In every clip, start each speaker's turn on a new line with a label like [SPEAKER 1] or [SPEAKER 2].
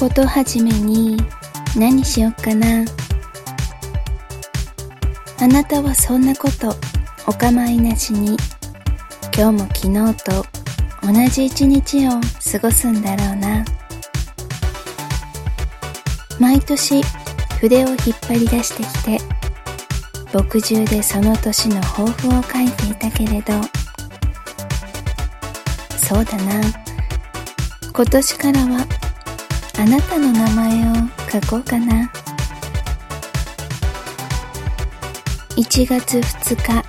[SPEAKER 1] ことはじめに何しよっかな。あなたはそんなことお構いなしに今日も昨日と同じ一日を過ごすんだろうな。毎年筆を引っ張り出してきて墨汁でその年の抱負を書いていたけれどそうだな。今年からはあなたの名前を書こうかな。1月2日。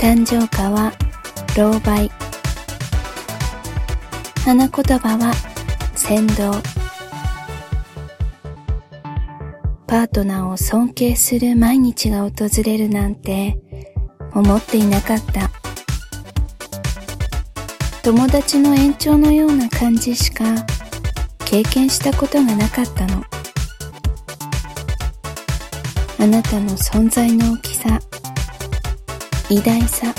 [SPEAKER 1] 誕生花は老媒。花言葉は先導。パートナーを尊敬する毎日が訪れるなんて思っていなかった。友達の延長のような感じしか経験したことがなかったの。あなたの存在の大きさ偉大さ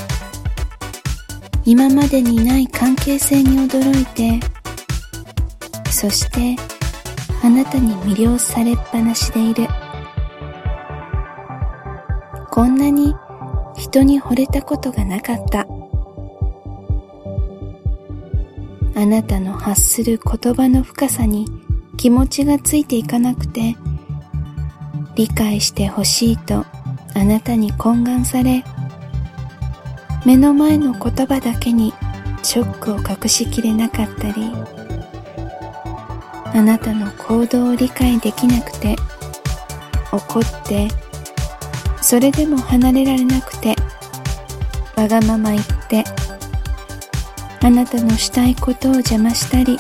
[SPEAKER 1] 今までにない関係性に驚いてそしてあなたに魅了されっぱなしでいる。こんなに人に惚れたことがなかった。あなたの発する言葉の深さに気持ちがついていかなくて理解してほしいとあなたに懇願され目の前の言葉だけにショックを隠しきれなかったりあなたの行動を理解できなくて怒ってそれでも離れられなくてわがまま言ってあなたのしたいことを邪魔したり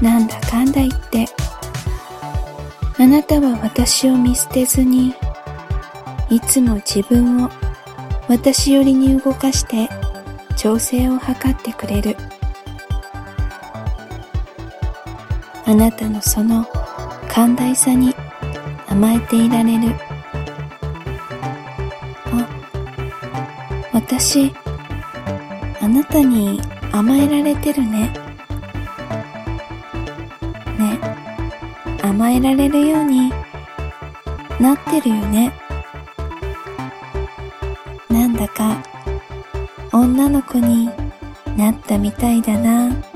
[SPEAKER 1] なんだかんだ言ってあなたは私を見捨てずにいつも自分を私寄りに動かして調整を図ってくれる。あなたのその寛大さに甘えていられる。あ私あなたに甘えられてるね。ね。甘えられるようになってるよね。なんだか女の子になったみたいだな。